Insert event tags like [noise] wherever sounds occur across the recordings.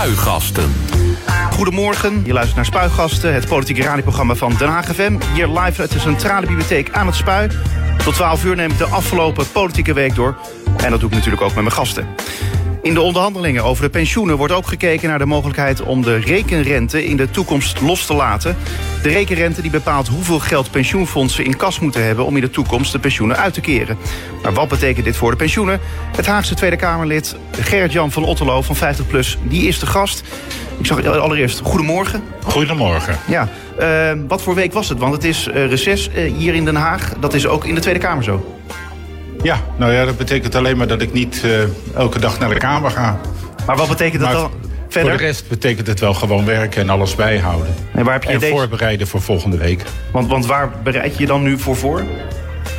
Spuigasten. Goedemorgen, je luistert naar Spuigasten, het politieke radioprogramma van Den Haag FM. Hier live uit de Centrale Bibliotheek aan het Spui. Tot 12 uur neem ik de afgelopen politieke week door. En dat doe ik natuurlijk ook met mijn gasten. In de onderhandelingen over de pensioenen wordt ook gekeken naar de mogelijkheid om de rekenrente in de toekomst los te laten. De rekenrente die bepaalt hoeveel geld pensioenfondsen in kas moeten hebben om in de toekomst de pensioenen uit te keren. Maar wat betekent dit voor de pensioenen? Het Haagse Tweede Kamerlid Gerrit-Jan van Otterlo van 50PLUS, die is de gast. Ik zag allereerst, goedemorgen. Goedemorgen. Ja, uh, wat voor week was het? Want het is uh, reces uh, hier in Den Haag. Dat is ook in de Tweede Kamer zo. Ja, nou ja, dat betekent alleen maar dat ik niet elke dag naar de Kamer ga. Maar wat betekent dat maar dan verder? Voor de rest betekent het wel gewoon werken en alles bijhouden. En, waar heb je en deze... voorbereiden voor volgende week. Want, want waar bereid je je dan nu voor voor?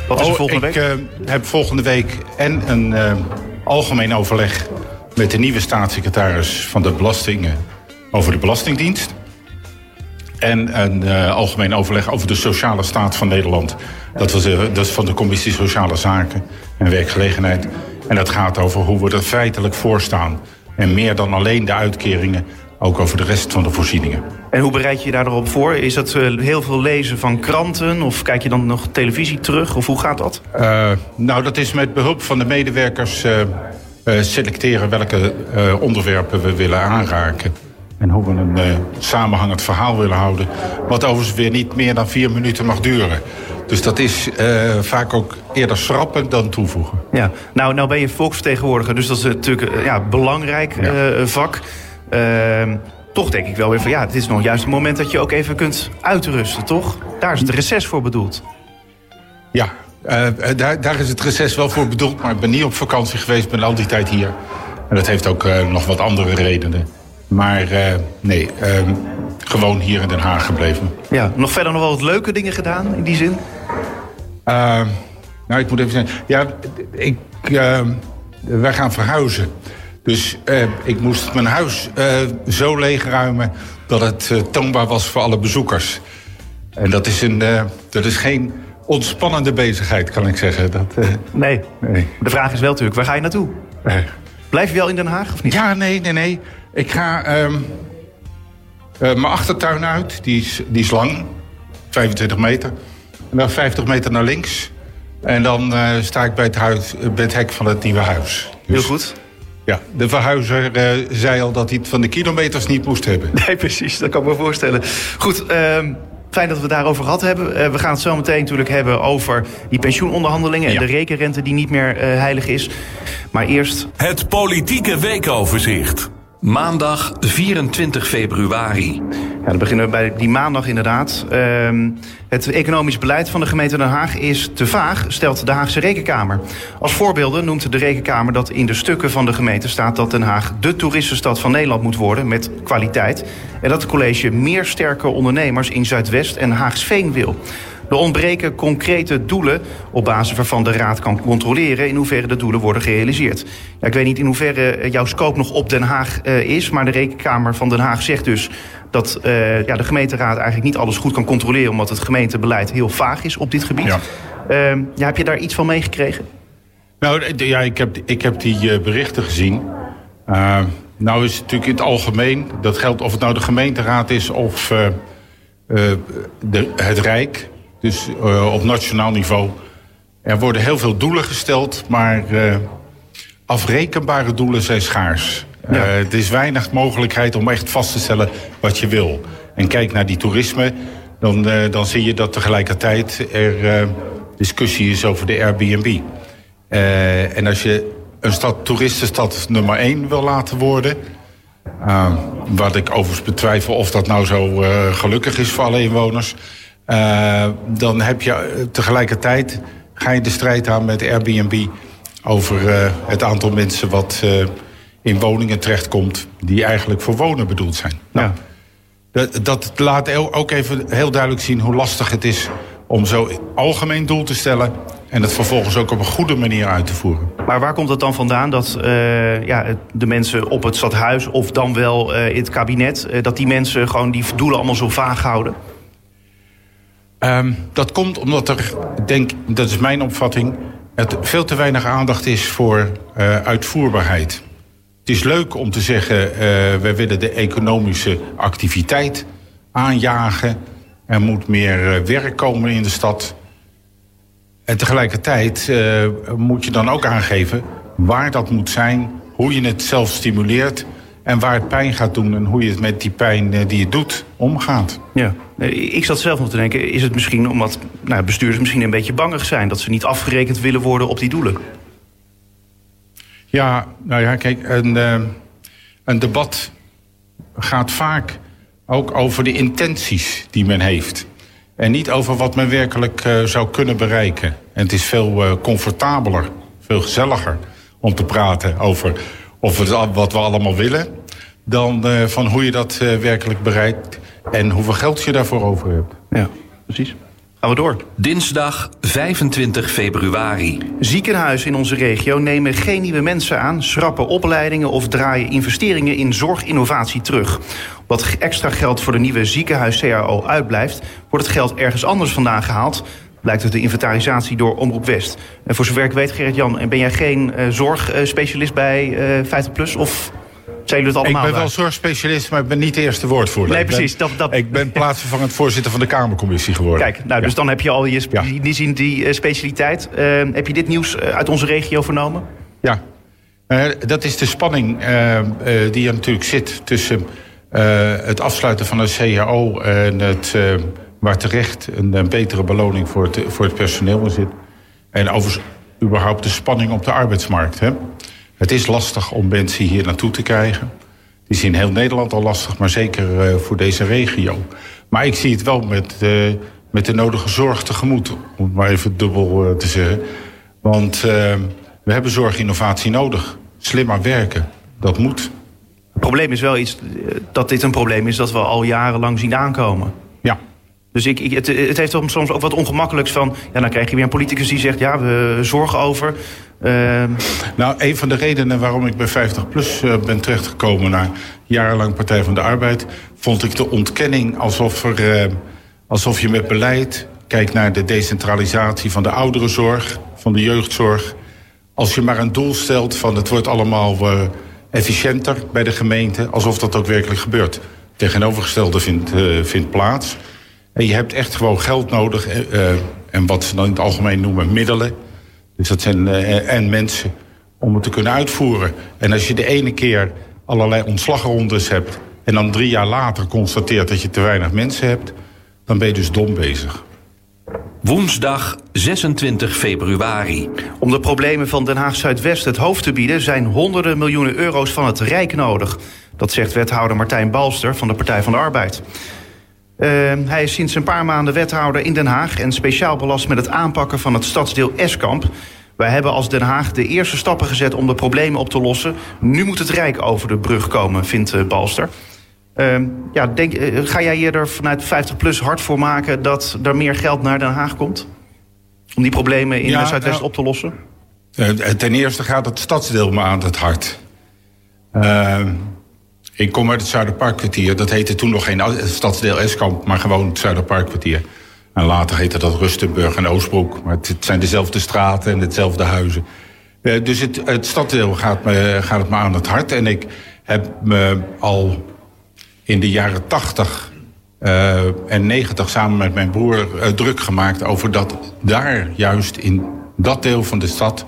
Wat is oh, er volgende ik, week? Ik heb volgende week en een algemeen overleg met de nieuwe staatssecretaris van de belastingen over de Belastingdienst. En een uh, algemeen overleg over de sociale staat van Nederland. Dat, was, uh, dat is van de Commissie Sociale Zaken en Werkgelegenheid. En dat gaat over hoe we er feitelijk voor staan. En meer dan alleen de uitkeringen, ook over de rest van de voorzieningen. En hoe bereid je je daarop voor? Is dat uh, heel veel lezen van kranten? Of kijk je dan nog televisie terug? Of hoe gaat dat? nou, dat is met behulp van de medewerkers selecteren welke onderwerpen we willen aanraken. En hoe we een uh, samenhangend verhaal willen houden. Wat overigens weer niet meer dan vier minuten mag duren. Dus dat is uh, vaak ook eerder schrappen dan toevoegen. Ja, nou, nou ben je volksvertegenwoordiger, dus dat is natuurlijk uh, ja, belangrijk ja. vak. Ehm, toch denk ik wel weer van ja, het is nog juist het moment dat je ook even kunt uitrusten, toch? Daar is het reces voor bedoeld. Ja, daar, daar is het reces wel voor bedoeld. Maar ik ben niet op vakantie geweest, ben al die tijd hier. En dat heeft ook nog wat andere redenen. Maar uh, nee, uh, gewoon hier in Den Haag gebleven. Ja, nog verder nog wel wat leuke dingen gedaan in die zin? Uh, nou, ik moet even zeggen. Ja, ik, wij gaan verhuizen. Dus ik moest mijn huis zo leegruimen dat het toonbaar was voor alle bezoekers. En dat is, een, dat is geen ontspannende bezigheid, kan ik zeggen. Dat, [laughs] nee. nee. De vraag is wel natuurlijk, waar ga je naartoe? Blijf je wel in Den Haag of niet? Ja, nee, nee, nee. Ik ga um, uh, mijn achtertuin uit. Die is, die is lang. 25 meter. En dan 50 meter naar links. En dan uh, sta ik bij het, huis, bij het hek van het nieuwe huis. Dus, Heel goed. Ja, de verhuizer uh, zei al dat hij het van de kilometers niet moest hebben. [laughs] Nee, precies. Dat kan ik me voorstellen. Goed, um, Fijn dat we het daarover gehad hebben. Uh, we gaan het zo meteen natuurlijk hebben over die pensioenonderhandelingen... en ja. de rekenrente die niet meer uh, heilig is. Maar eerst... Het politieke weekoverzicht. Maandag 24 februari. Ja, dan beginnen we bij die maandag inderdaad. Uh, het economisch beleid van de gemeente Den Haag is te vaag, stelt de Haagse Rekenkamer. Als voorbeelden noemt de Rekenkamer dat in de stukken van de gemeente staat dat Den Haag de toeristenstad van Nederland moet worden met kwaliteit. En dat het college meer sterke ondernemers in Zuidwest en Haagsveen wil. Er ontbreken concrete doelen op basis waarvan de Raad kan controleren in hoeverre de doelen worden gerealiseerd. Ja, ik weet niet in hoeverre jouw scope nog op Den Haag uh, is, maar de Rekenkamer van Den Haag zegt dus dat uh, ja, de gemeenteraad eigenlijk niet alles goed kan controleren omdat het gemeentebeleid heel vaag is op dit gebied. Ja. Uh, ja, heb je daar iets van meegekregen? Nou ja, ik heb, ik heb die berichten gezien. nou is het natuurlijk in het algemeen, dat geldt of het nou de gemeenteraad is of de, het Rijk. Dus uh, op nationaal niveau. Er worden heel veel doelen gesteld, maar uh, afrekenbare doelen zijn schaars. Ja. Uh, er is weinig mogelijkheid om echt vast te stellen wat je wil. En kijk naar die toerisme, dan, dan zie je dat tegelijkertijd er discussie is over de Airbnb. en als je een stad, toeristenstad nummer één wil laten worden... wat ik overigens betwijfel of dat nou zo gelukkig is voor alle inwoners... Uh, dan heb je tegelijkertijd ga je de strijd aan met Airbnb over uh, het aantal mensen wat uh, in woningen terechtkomt die eigenlijk voor wonen bedoeld zijn. Nou, ja. dat, dat laat ook even heel duidelijk zien hoe lastig het is om zo algemeen doel te stellen en het vervolgens ook op een goede manier uit te voeren. Maar waar komt het dan vandaan dat uh, ja, de mensen op het stadhuis of dan wel in het kabinet, dat die mensen gewoon die doelen allemaal zo vaag houden? Um, dat komt omdat er, denk, dat is mijn opvatting, het veel te weinig aandacht is voor uh, uitvoerbaarheid. Het is leuk om te zeggen, uh, wij willen de economische activiteit aanjagen. Er moet meer uh, werk komen in de stad. En tegelijkertijd moet je dan ook aangeven waar dat moet zijn, hoe je het zelf stimuleert en waar het pijn gaat doen en hoe je het met die pijn die je doet omgaat. Ja, ik zat zelf nog te denken, is het misschien omdat nou, bestuurders misschien een beetje bangig zijn dat ze niet afgerekend willen worden op die doelen? Ja, nou ja, kijk, een, een debat gaat vaak ook over de intenties die men heeft. En niet over wat men werkelijk uh, zou kunnen bereiken. En het is veel uh, comfortabeler, veel gezelliger om te praten over of wat we allemaal willen... dan van hoe je dat werkelijk bereikt en hoeveel geld je daarvoor over hebt. Ja, precies. Gaan we door. Dinsdag 25 februari. Ziekenhuizen in onze regio nemen geen nieuwe mensen aan, schrappen opleidingen of draaien investeringen in zorginnovatie terug. Omdat extra geld voor de nieuwe ziekenhuis-CAO uitblijft, wordt het geld ergens anders vandaan gehaald. Blijkt uit de inventarisatie door Omroep West. En voor zover ik weet, Gerrit-Jan, ben jij geen uh, zorgspecialist bij uh, 50PLUS? Of zijn allemaal? Ik ben wel zorgspecialist, maar ik ben niet de eerste woordvoerder. Nee, precies. Dat, dat... Ik ben plaatsvervangend voorzitter van de Kamercommissie geworden. Kijk, nou, dus dan heb je al je ja. die, die, uh, specialiteit. Uh, heb je dit nieuws uh, uit onze regio vernomen? Ja, dat is de spanning die er natuurlijk zit tussen het afsluiten van een CAO en het, waar terecht een, een, betere beloning voor het, voor het personeel in zit. En over überhaupt de spanning op de arbeidsmarkt. Hè? Het is lastig om mensen hier naartoe te krijgen. Het is in heel Nederland al lastig, maar zeker uh, voor deze regio. Maar ik zie het wel met, uh, met de nodige zorg tegemoet, om het maar even dubbel uh, te zeggen. Want we hebben zorginnovatie nodig. Slimmer werken, dat moet. Het probleem is wel iets dat dit een probleem is dat we al jarenlang zien aankomen. Dus ik, het, het, heeft soms ook wat ongemakkelijks van... ja, dan krijg je weer een politicus die zegt... ja, we zorgen over. Uh... Nou, een van de redenen waarom ik bij 50PLUS uh, ben terechtgekomen... naar jarenlang Partij van de Arbeid... vond ik de ontkenning alsof, er, uh, alsof je met beleid... kijkt naar de decentralisatie van de ouderenzorg, van de jeugdzorg... als je maar een doel stelt van het wordt allemaal efficiënter bij de gemeente... alsof dat ook werkelijk gebeurt. Tegenovergestelde vindt, vindt plaats... En je hebt echt gewoon geld nodig. Uh, en wat ze dan in het algemeen noemen middelen. Dus dat zijn uh, en mensen om het te kunnen uitvoeren. En als je de ene keer allerlei ontslagrondes hebt... en dan drie jaar later constateert dat je te weinig mensen hebt... dan ben je dus dom bezig. Woensdag 26 februari. Om de problemen van Den Haag Zuidwest het hoofd te bieden... zijn honderden miljoenen euro's van het Rijk nodig. Dat zegt wethouder Martijn Balster van de Partij van de Arbeid. Uh, hij is sinds een paar maanden wethouder in Den Haag... en speciaal belast met het aanpakken van het stadsdeel Eskamp. Wij hebben als Den Haag de eerste stappen gezet om de problemen op te lossen. Nu moet het Rijk over de brug komen, vindt uh, Balster. Uh, ja, denk, uh, ga jij hier er vanuit 50PLUS hard voor maken... dat er meer geld naar Den Haag komt? Om die problemen in ja, Zuidwest nou, op te lossen? ten eerste gaat het stadsdeel me aan het hart. Ik kom uit het Zuiderparkkwartier. Dat heette toen nog geen stadsdeel Eskamp, maar gewoon het Zuiderparkkwartier. En later heette dat Rustenburg en Oostbroek. Maar het, zijn dezelfde straten en dezelfde huizen. Uh, dus het, het stadsdeel gaat, me, gaat het me aan het hart. En ik heb me al in de jaren tachtig uh, en negentig samen met mijn broer uh, druk gemaakt over dat daar juist in dat deel van de stad,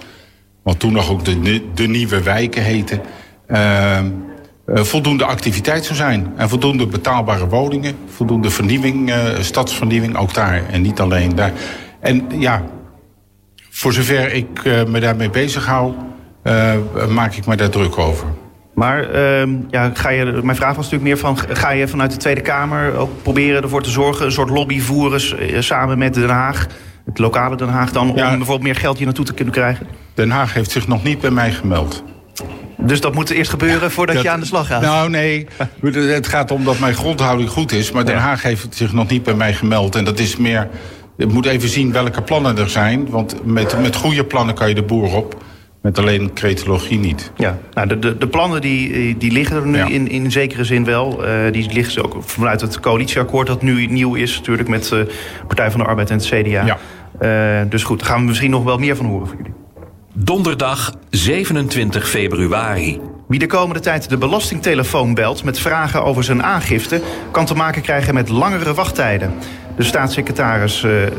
wat toen nog ook de, de nieuwe wijken heette, voldoende activiteit zou zijn. En voldoende betaalbare woningen, voldoende vernieuwing, uh, stadsvernieuwing, ook daar. En niet alleen daar. En ja, voor zover ik uh, me daarmee bezig hou, maak ik me daar druk over. Maar ehm, ja, ga je, mijn vraag was natuurlijk meer van... ga je vanuit de Tweede Kamer ook proberen ervoor te zorgen... een soort lobby voeren samen met Den Haag... het lokale Den Haag dan... Ja, om bijvoorbeeld meer geld hier naartoe te kunnen krijgen? Den Haag heeft zich nog niet bij mij gemeld. Dus dat moet eerst gebeuren voordat dat, je aan de slag gaat? Nou, nee. Het gaat om dat mijn grondhouding goed is. Maar Den Haag heeft zich nog niet bij mij gemeld. En dat is meer... Je moet even zien welke plannen er zijn. Want met, met goede plannen kan je de boer op. Met alleen cretologie niet. Ja, nou, de, de, de plannen die, die liggen er nu ja. in, in zekere zin wel. Uh, die liggen ook vanuit het coalitieakkoord dat nu nieuw is. Natuurlijk met de uh, Partij van de Arbeid en het CDA. Ja. Uh, dus goed, daar gaan we misschien nog wel meer van horen van jullie. Donderdag 27 februari. Wie de komende tijd de belastingtelefoon belt met vragen over zijn aangifte, kan te maken krijgen met langere wachttijden. De staatssecretaris uh, uh,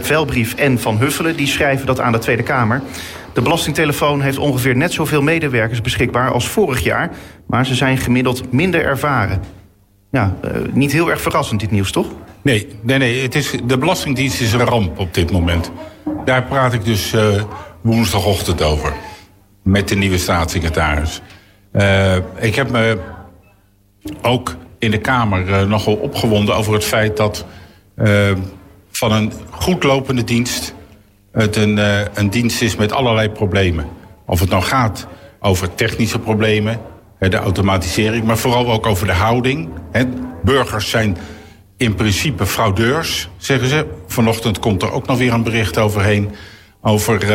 Velbrief en Van Huffelen die schrijven dat aan de Tweede Kamer. De belastingtelefoon heeft ongeveer net zoveel medewerkers beschikbaar als vorig jaar, maar ze zijn gemiddeld minder ervaren. Ja, uh, niet heel erg verrassend dit nieuws, toch? Nee, nee, nee. Het is, de Belastingdienst is een ramp op dit moment. Daar praat ik dus woensdagochtend over. Met de nieuwe staatssecretaris. Uh, ik heb me ook in de Kamer uh, nogal opgewonden over het feit dat uh, van een goed lopende dienst het een, een dienst is met allerlei problemen. Of het nou gaat over technische problemen, de automatisering, maar vooral ook over de houding. Burgers zijn in principe fraudeurs, zeggen ze. Vanochtend komt er ook nog weer een bericht overheen over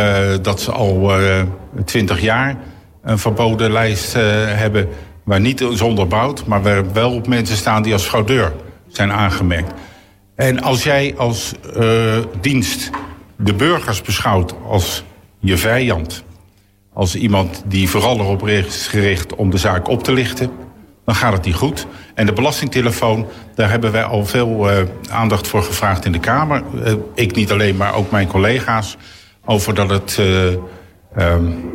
dat ze al twintig jaar een verboden lijst uh, hebben waar niet is onderbouwd, maar waar wel op mensen staan die als fraudeur zijn aangemerkt. En als jij als dienst de burgers beschouwt als je vijand, als iemand die vooral erop is gericht om de zaak op te lichten, dan gaat het niet goed. En de belastingtelefoon, daar hebben wij al veel aandacht voor gevraagd in de Kamer. Ik niet alleen, maar ook mijn collega's. Over dat het uh, um,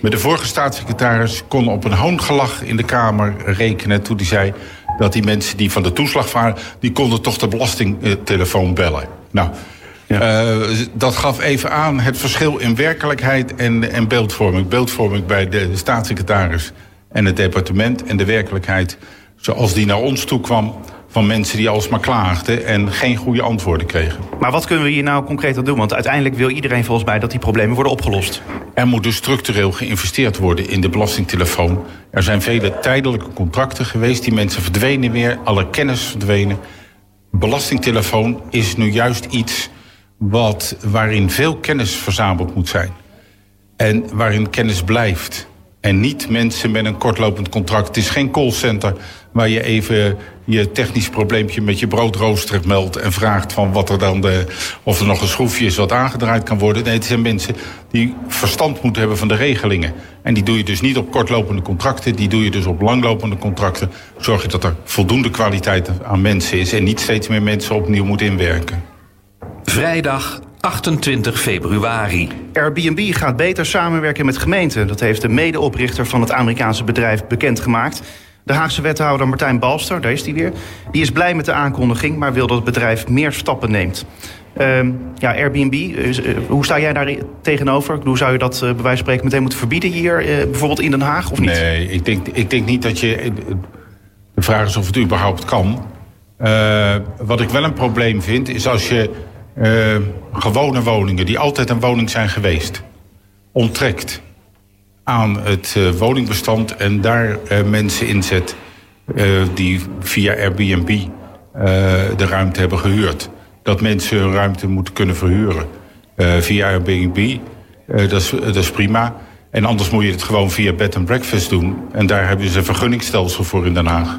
met de vorige staatssecretaris kon op een hoongelach in de Kamer rekenen... toen hij zei dat die mensen die van de toeslag waren... die konden toch de belastingtelefoon bellen. Nou, ja. uh, dat gaf even aan het verschil in werkelijkheid en, en beeldvorming. Beeldvorming bij de staatssecretaris en het departement... en de werkelijkheid zoals die naar ons toe kwam van mensen die alsmaar klaagden en geen goede antwoorden kregen. Maar wat kunnen we hier nou concreet aan doen? Want uiteindelijk wil iedereen volgens mij dat die problemen worden opgelost. Er moet dus structureel geïnvesteerd worden in de belastingtelefoon. Er zijn vele tijdelijke contracten geweest. Die mensen verdwenen weer, alle kennis verdwenen. Belastingtelefoon is nu juist iets wat, waarin veel kennis verzameld moet zijn. En waarin kennis blijft. En niet mensen met een kortlopend contract. Het is geen callcenter waar je even je technisch probleempje met je broodrooster meldt en vraagt van wat er dan de, of er nog een schroefje is wat aangedraaid kan worden. Nee, het zijn mensen die verstand moeten hebben van de regelingen. En die doe je dus niet op kortlopende contracten, die doe je dus op langlopende contracten. Zorg je dat er voldoende kwaliteit aan mensen is en niet steeds meer mensen opnieuw moet inwerken. Vrijdag 28 februari. Airbnb gaat beter samenwerken met gemeenten. Dat heeft de medeoprichter van het Amerikaanse bedrijf bekendgemaakt. De Haagse wethouder Martijn Balster, daar is hij weer... die is blij met de aankondiging, maar wil dat het bedrijf meer stappen neemt. Uh, ja, Airbnb, uh, hoe sta jij daar tegenover? Hoe zou je dat uh, bij wijze van spreken meteen moeten verbieden hier, uh, bijvoorbeeld in Den Haag, of niet? Nee, ik denk, ik denk niet dat je... De vraag is of het überhaupt kan. wat ik wel een probleem vind, is als je gewone woningen... die altijd een woning zijn geweest, onttrekt aan het uh, woningbestand en daar uh, mensen inzet die via Airbnb de ruimte hebben gehuurd. Dat mensen hun ruimte moeten kunnen verhuren via Airbnb. dat, is, dat is prima. En anders moet je het gewoon via bed and breakfast doen. En daar hebben ze een vergunningstelsel voor in Den Haag.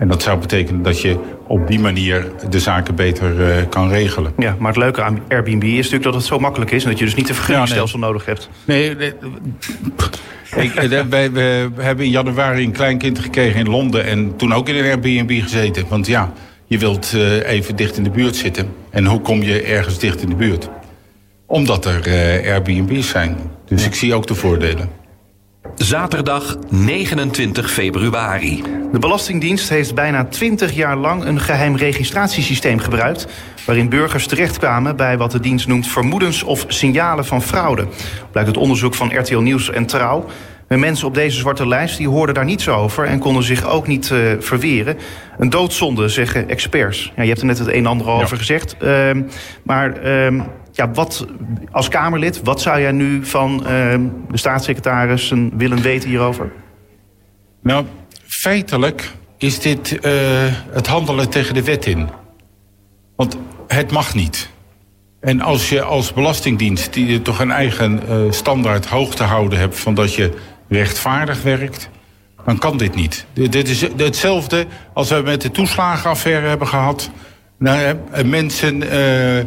En dat zou betekenen dat je op die manier de zaken beter uh, kan regelen. Ja, maar het leuke aan Airbnb is natuurlijk dat het zo makkelijk is... en dat je dus niet een vergunningstelsel ja, nee. nodig hebt. Nee, nee ik, eh, wij, we hebben in januari een kleinkind gekregen in Londen... en toen ook in een Airbnb gezeten. Want ja, je wilt uh, even dicht in de buurt zitten. En hoe kom je ergens dicht in de buurt? Omdat er uh, Airbnb's zijn. Dus ja. ik zie ook de voordelen. Zaterdag 29 februari. De Belastingdienst heeft bijna 20 jaar lang een geheim registratiesysteem gebruikt. waarin burgers terechtkwamen bij wat de dienst noemt vermoedens of signalen van fraude. Blijkt het onderzoek van RTL Nieuws en Trouw. De mensen op deze zwarte lijst die hoorden daar niets over en konden zich ook niet uh, verweren. Een doodzonde, zeggen experts. Ja, je hebt er net het een en ander over ja. gezegd. Uh, maar uh, ja, wat, als Kamerlid, wat zou jij nu van ehm, de staatssecretaris willen weten hierover? Nou, feitelijk is dit uh, het handelen tegen de wet in. Want het mag niet. En als je als belastingdienst, die toch een eigen uh, standaard hoog te houden hebt... van dat je rechtvaardig werkt, dan kan dit niet. Dit is hetzelfde als we met de toeslagenaffaire hebben gehad. Nou, mensen uh,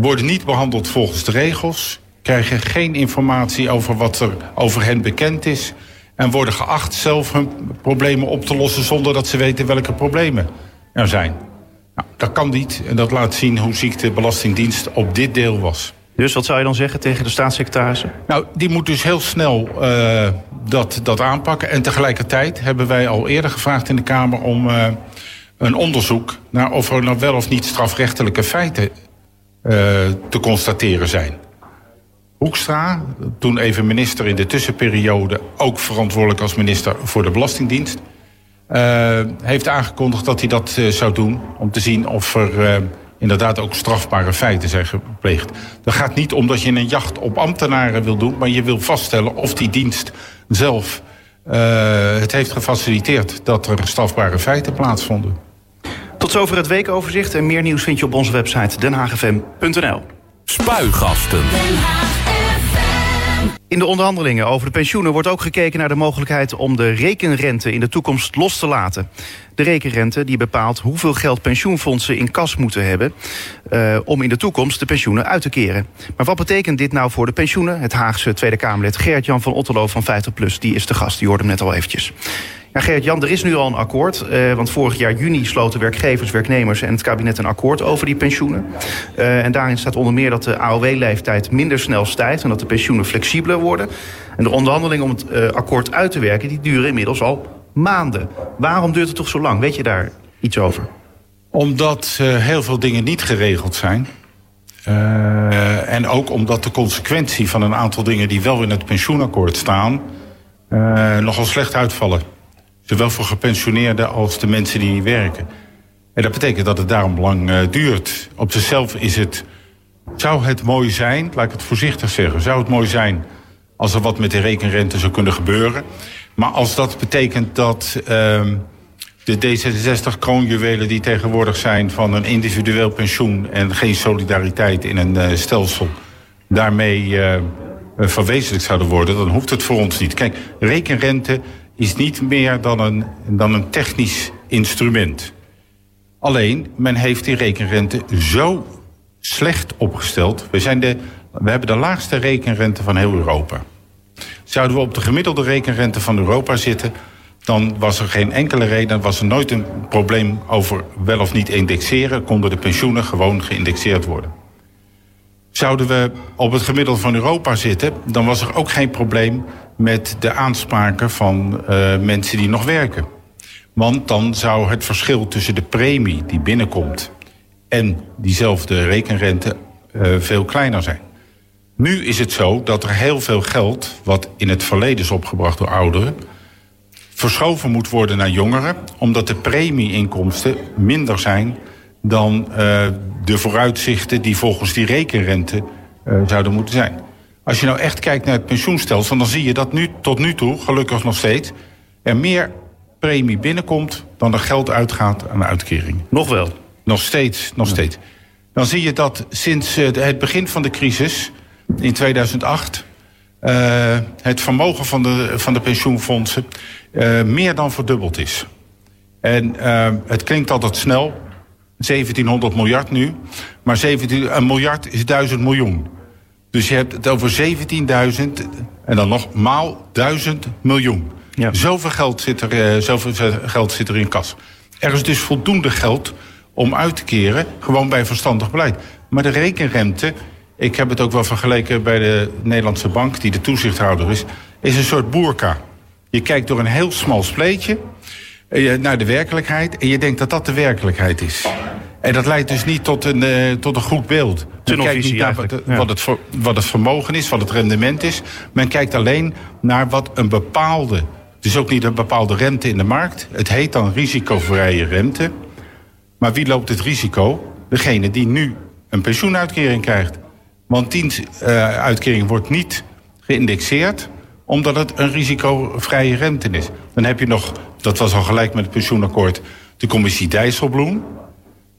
worden niet behandeld volgens de regels... krijgen geen informatie over wat er over hen bekend is... En worden geacht zelf hun problemen op te lossen zonder dat ze weten welke problemen er zijn. Nou, dat kan niet en dat laat zien hoe ziek de Belastingdienst op dit deel was. Dus wat zou je dan zeggen tegen de staatssecretarissen? Nou, die moet dus heel snel uh, dat, dat aanpakken. En tegelijkertijd hebben wij al eerder gevraagd in de Kamer om uh, een onderzoek naar of er nou wel of niet strafrechtelijke feiten te constateren zijn. Hoekstra, toen even minister in de tussenperiode, ook verantwoordelijk als minister voor de Belastingdienst, heeft aangekondigd dat hij dat zou doen om te zien of er inderdaad ook strafbare feiten zijn gepleegd. Dat gaat niet om dat je een jacht op ambtenaren wil doen, maar je wil vaststellen of die dienst zelf het heeft gefaciliteerd dat er strafbare feiten plaatsvonden. Tot zover het weekoverzicht en meer nieuws vind je op onze website denhagefm.nl. Spuigasten. In de onderhandelingen over de pensioenen wordt ook gekeken naar de mogelijkheid om de rekenrente in de toekomst los te laten. De rekenrente die bepaalt hoeveel geld pensioenfondsen in kas moeten hebben uh, om in de toekomst de pensioenen uit te keren. Maar wat betekent dit nou voor de pensioenen? Het Haagse Tweede Kamerlid Gert-Jan van Otterlo van 50PLUS, die is de gast, die hoorde hem net al eventjes. Ja, Gerrit-Jan, er is nu al een akkoord. Uh, want vorig jaar juni sloten werkgevers, werknemers en het kabinet een akkoord over die pensioenen. Uh, en daarin staat onder meer dat de AOW-leeftijd minder snel stijgt en dat de pensioenen flexibeler worden. En de onderhandelingen om het uh, akkoord uit te werken, die duren inmiddels al maanden. Waarom duurt het toch zo lang? Weet je daar iets over? Omdat heel veel dingen niet geregeld zijn. en ook omdat de consequentie van een aantal dingen die wel in het pensioenakkoord staan, nogal slecht uitvallen. Zowel voor gepensioneerden als de mensen die niet werken. En dat betekent dat het daarom lang uh, duurt. Op zichzelf is het. Zou het mooi zijn, laat ik het voorzichtig zeggen. Zou het mooi zijn als er wat met de rekenrente zou kunnen gebeuren. Maar als dat betekent dat uh, de D66 kroonjuwelen die tegenwoordig zijn van een individueel pensioen en geen solidariteit in een uh, stelsel daarmee uh, verwezenlijkt zouden worden, dan hoeft het voor ons niet. Kijk, rekenrente is niet meer dan een, dan een technisch instrument. Alleen, men heeft die rekenrente zo slecht opgesteld. We, zijn de, we hebben de laagste rekenrente van heel Europa. Zouden we op de gemiddelde rekenrente van Europa zitten... dan was er geen enkele reden, was er nooit een probleem over wel of niet indexeren. Konden de pensioenen gewoon geïndexeerd worden. Zouden we op het gemiddelde van Europa zitten... dan was er ook geen probleem met de aanspraken van uh, mensen die nog werken. Want dan zou het verschil tussen de premie die binnenkomt... en diezelfde rekenrente uh, veel kleiner zijn. Nu is het zo dat er heel veel geld... wat in het verleden is opgebracht door ouderen... verschoven moet worden naar jongeren... omdat de premieinkomsten minder zijn dan uh, de vooruitzichten... die volgens die rekenrente zouden moeten zijn. Als je nou echt kijkt naar het pensioenstelsel, dan zie je dat nu tot nu toe, gelukkig nog steeds, er meer premie binnenkomt dan er geld uitgaat aan de uitkering. Nog wel? Nog steeds, nog ja. steeds. Dan zie je dat sinds uh, het begin van de crisis in 2008 uh, het vermogen van de, van de pensioenfondsen uh, meer dan verdubbeld is. En het klinkt altijd snel, 1700 miljard nu, maar 17, een miljard is 1000 miljoen. Dus je hebt het over 17.000 en dan nog maal 1000 miljoen. Ja. Zoveel, geld zit er, uh, zoveel geld zit er in kas. Er is dus voldoende geld om uit te keren, gewoon bij verstandig beleid. Maar de rekenrente, ik heb het ook wel vergeleken bij de Nederlandse bank, die de toezichthouder is, is een soort boerka. Je kijkt door een heel smal spleetje uh, naar de werkelijkheid en je denkt dat dat de werkelijkheid is. En dat leidt dus niet tot een, uh, tot een goed beeld. Men kijkt niet naar wat, ja. wat, het, wat het vermogen is, wat het rendement is. Men kijkt alleen naar wat een bepaalde... Het is ook niet een bepaalde rente in de markt. Het heet dan risicovrije rente. Maar wie loopt het risico? Degene die nu een pensioenuitkering krijgt. Want die uh, uitkering wordt niet geïndexeerd omdat het een risicovrije rente is. Dan heb je nog, dat was al gelijk met het pensioenakkoord... de commissie Dijsselbloem.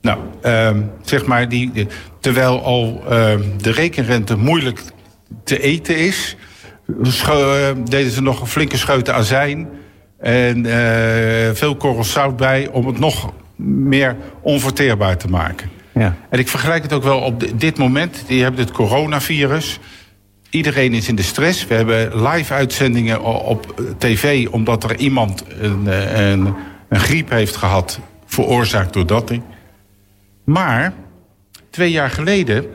Nou, uh, zeg maar, die, terwijl al uh, de rekenrente moeilijk te eten is... Uh, deden ze nog een flinke scheuten azijn... en uh, veel korrels zout bij om het nog meer onverteerbaar te maken. Ja. En ik vergelijk het ook wel op dit moment. Je hebt het coronavirus. iedereen is in de stress. We hebben live uitzendingen op tv omdat er iemand een, een, een griep heeft gehad, veroorzaakt door dat ding. Maar twee jaar geleden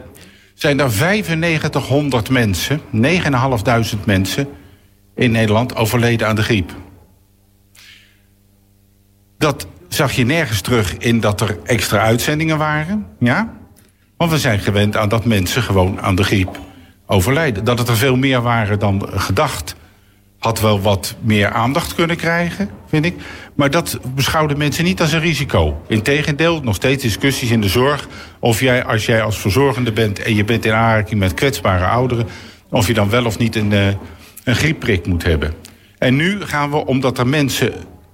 zijn er 9500 mensen, 9.500 mensen in Nederland overleden aan de griep. Dat zag je nergens terug in dat er extra uitzendingen waren. Ja? Want we zijn gewend aan dat mensen gewoon aan de griep overlijden. Dat het er veel meer waren dan gedacht, had wel wat meer aandacht kunnen krijgen, vind ik. Maar dat beschouwden mensen niet als een risico. Integendeel, nog steeds discussies in de zorg. Of jij, als jij als verzorgende bent en je bent in aanraking met kwetsbare ouderen, of je dan wel of niet een, eh, een griepprik moet hebben. En nu gaan we, omdat er mensen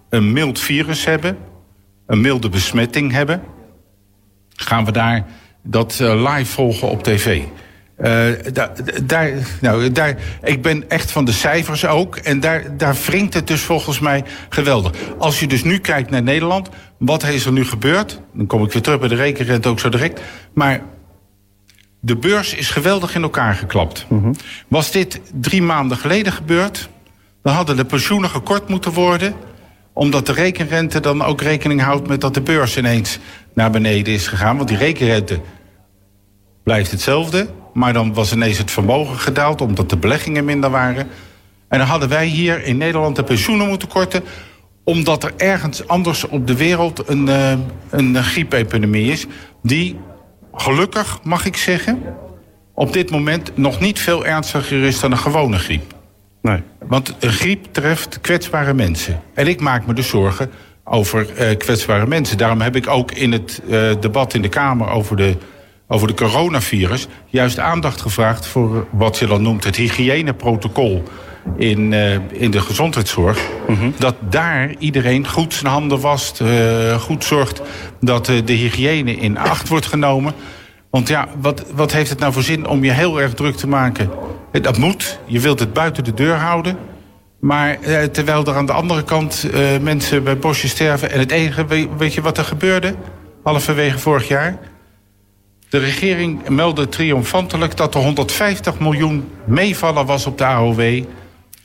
een mild virus hebben, een milde besmetting hebben, gaan we daar dat eh, live volgen op tv. Uh, daar, daar, nou, daar, ik ben echt van de cijfers ook. En daar, daar wringt het dus volgens mij geweldig. Als je dus nu kijkt naar Nederland, wat is er nu gebeurd? Dan kom ik weer terug bij de rekenrente ook zo direct. Maar de beurs is geweldig in elkaar geklapt. Mm -hmm. Was dit drie maanden geleden gebeurd, dan hadden de pensioenen gekort moeten worden omdat de rekenrente dan ook rekening houdt met dat de beurs ineens naar beneden is gegaan. Want die rekenrente blijft hetzelfde. Maar dan was ineens het vermogen gedaald omdat de beleggingen minder waren. En dan hadden wij hier in Nederland de pensioenen moeten korten omdat er ergens anders op de wereld een, uh, een griepepidemie is... die gelukkig, mag ik zeggen, op dit moment nog niet veel ernstiger is dan een gewone griep. Nee. Want een griep treft kwetsbare mensen. En ik maak me dus zorgen over uh, kwetsbare mensen. Daarom heb ik ook in het uh, debat in de Kamer over de, over de coronavirus... juist aandacht gevraagd voor wat je dan noemt het hygiëneprotocol... in, uh, in de gezondheidszorg. Mm -hmm. Dat daar iedereen goed zijn handen wast, goed zorgt... dat de hygiëne in acht wordt genomen... Want ja, wat, wat heeft het nou voor zin om je heel erg druk te maken? Dat moet. Je wilt het buiten de deur houden. Maar eh, terwijl er aan de andere kant eh, mensen bij bosjes sterven... en het enige, weet je wat er gebeurde? Halverwege vorig jaar? De regering meldde triomfantelijk dat er 150 miljoen meevallen was op de AOW...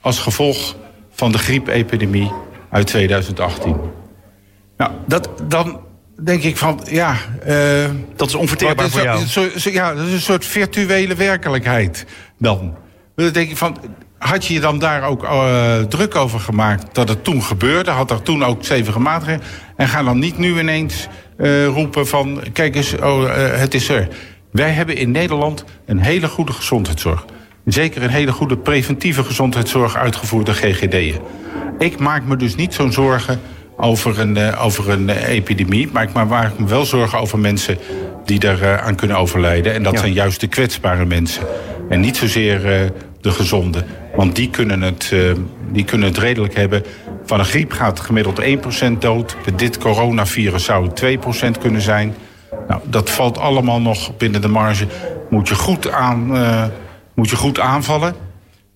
als gevolg van de griepepidemie uit 2018. Nou, dat, dan denk ik van, ja... Uh, dat is onverteerbaar voor jou. Zo, zo, ja, dat is een soort virtuele werkelijkheid dan. Dan denk ik van, had je je dan daar ook uh, druk over gemaakt dat het toen gebeurde? Had er toen ook stevige maatregelen? En ga dan niet nu ineens roepen van, kijk eens, oh, het is er. Wij hebben in Nederland een hele goede gezondheidszorg. Zeker een hele goede preventieve gezondheidszorg uitgevoerd door GGD'en. Ik maak me dus niet zo'n zorgen over een, uh, over een uh, epidemie. Maar ik maak me wel zorgen over mensen die daar uh, aan kunnen overlijden. En dat ja. zijn juist de kwetsbare mensen. En niet zozeer de gezonde. Want die kunnen, het, die kunnen het redelijk hebben. Van een griep gaat gemiddeld 1% dood. Bij dit coronavirus zou het 2% kunnen zijn. Nou, dat valt allemaal nog binnen de marge. Moet je goed, aan, moet je goed aanvallen.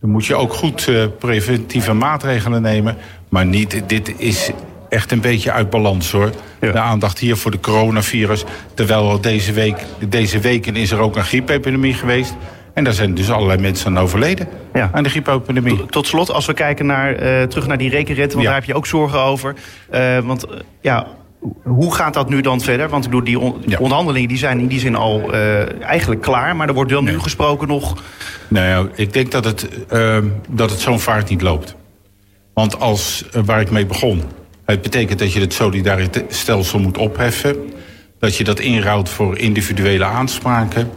Dan moet je ook goed preventieve maatregelen nemen. Maar niet, dit is echt een beetje uit balans hoor. Ja. De aandacht hier voor de coronavirus. Terwijl deze, week, deze weken is er ook een griepepidemie geweest. En daar zijn dus allerlei mensen aan overleden. Ja. Aan de griepepidemie. Tot, tot slot, als we kijken naar, uh, terug naar die rekenrente, want ja. daar heb je ook zorgen over. Uh, want uh, ja, hoe gaat dat nu dan verder? Want ik bedoel, die on ja. onderhandelingen die zijn in die zin al eigenlijk klaar. Maar er wordt wel nee. nu gesproken nog. Nou ik denk dat het, dat het zo'n vaart niet loopt. Want als, waar ik mee begon, het betekent dat je het solidariteitsstelsel moet opheffen. Dat je dat inrouwt voor individuele aanspraken.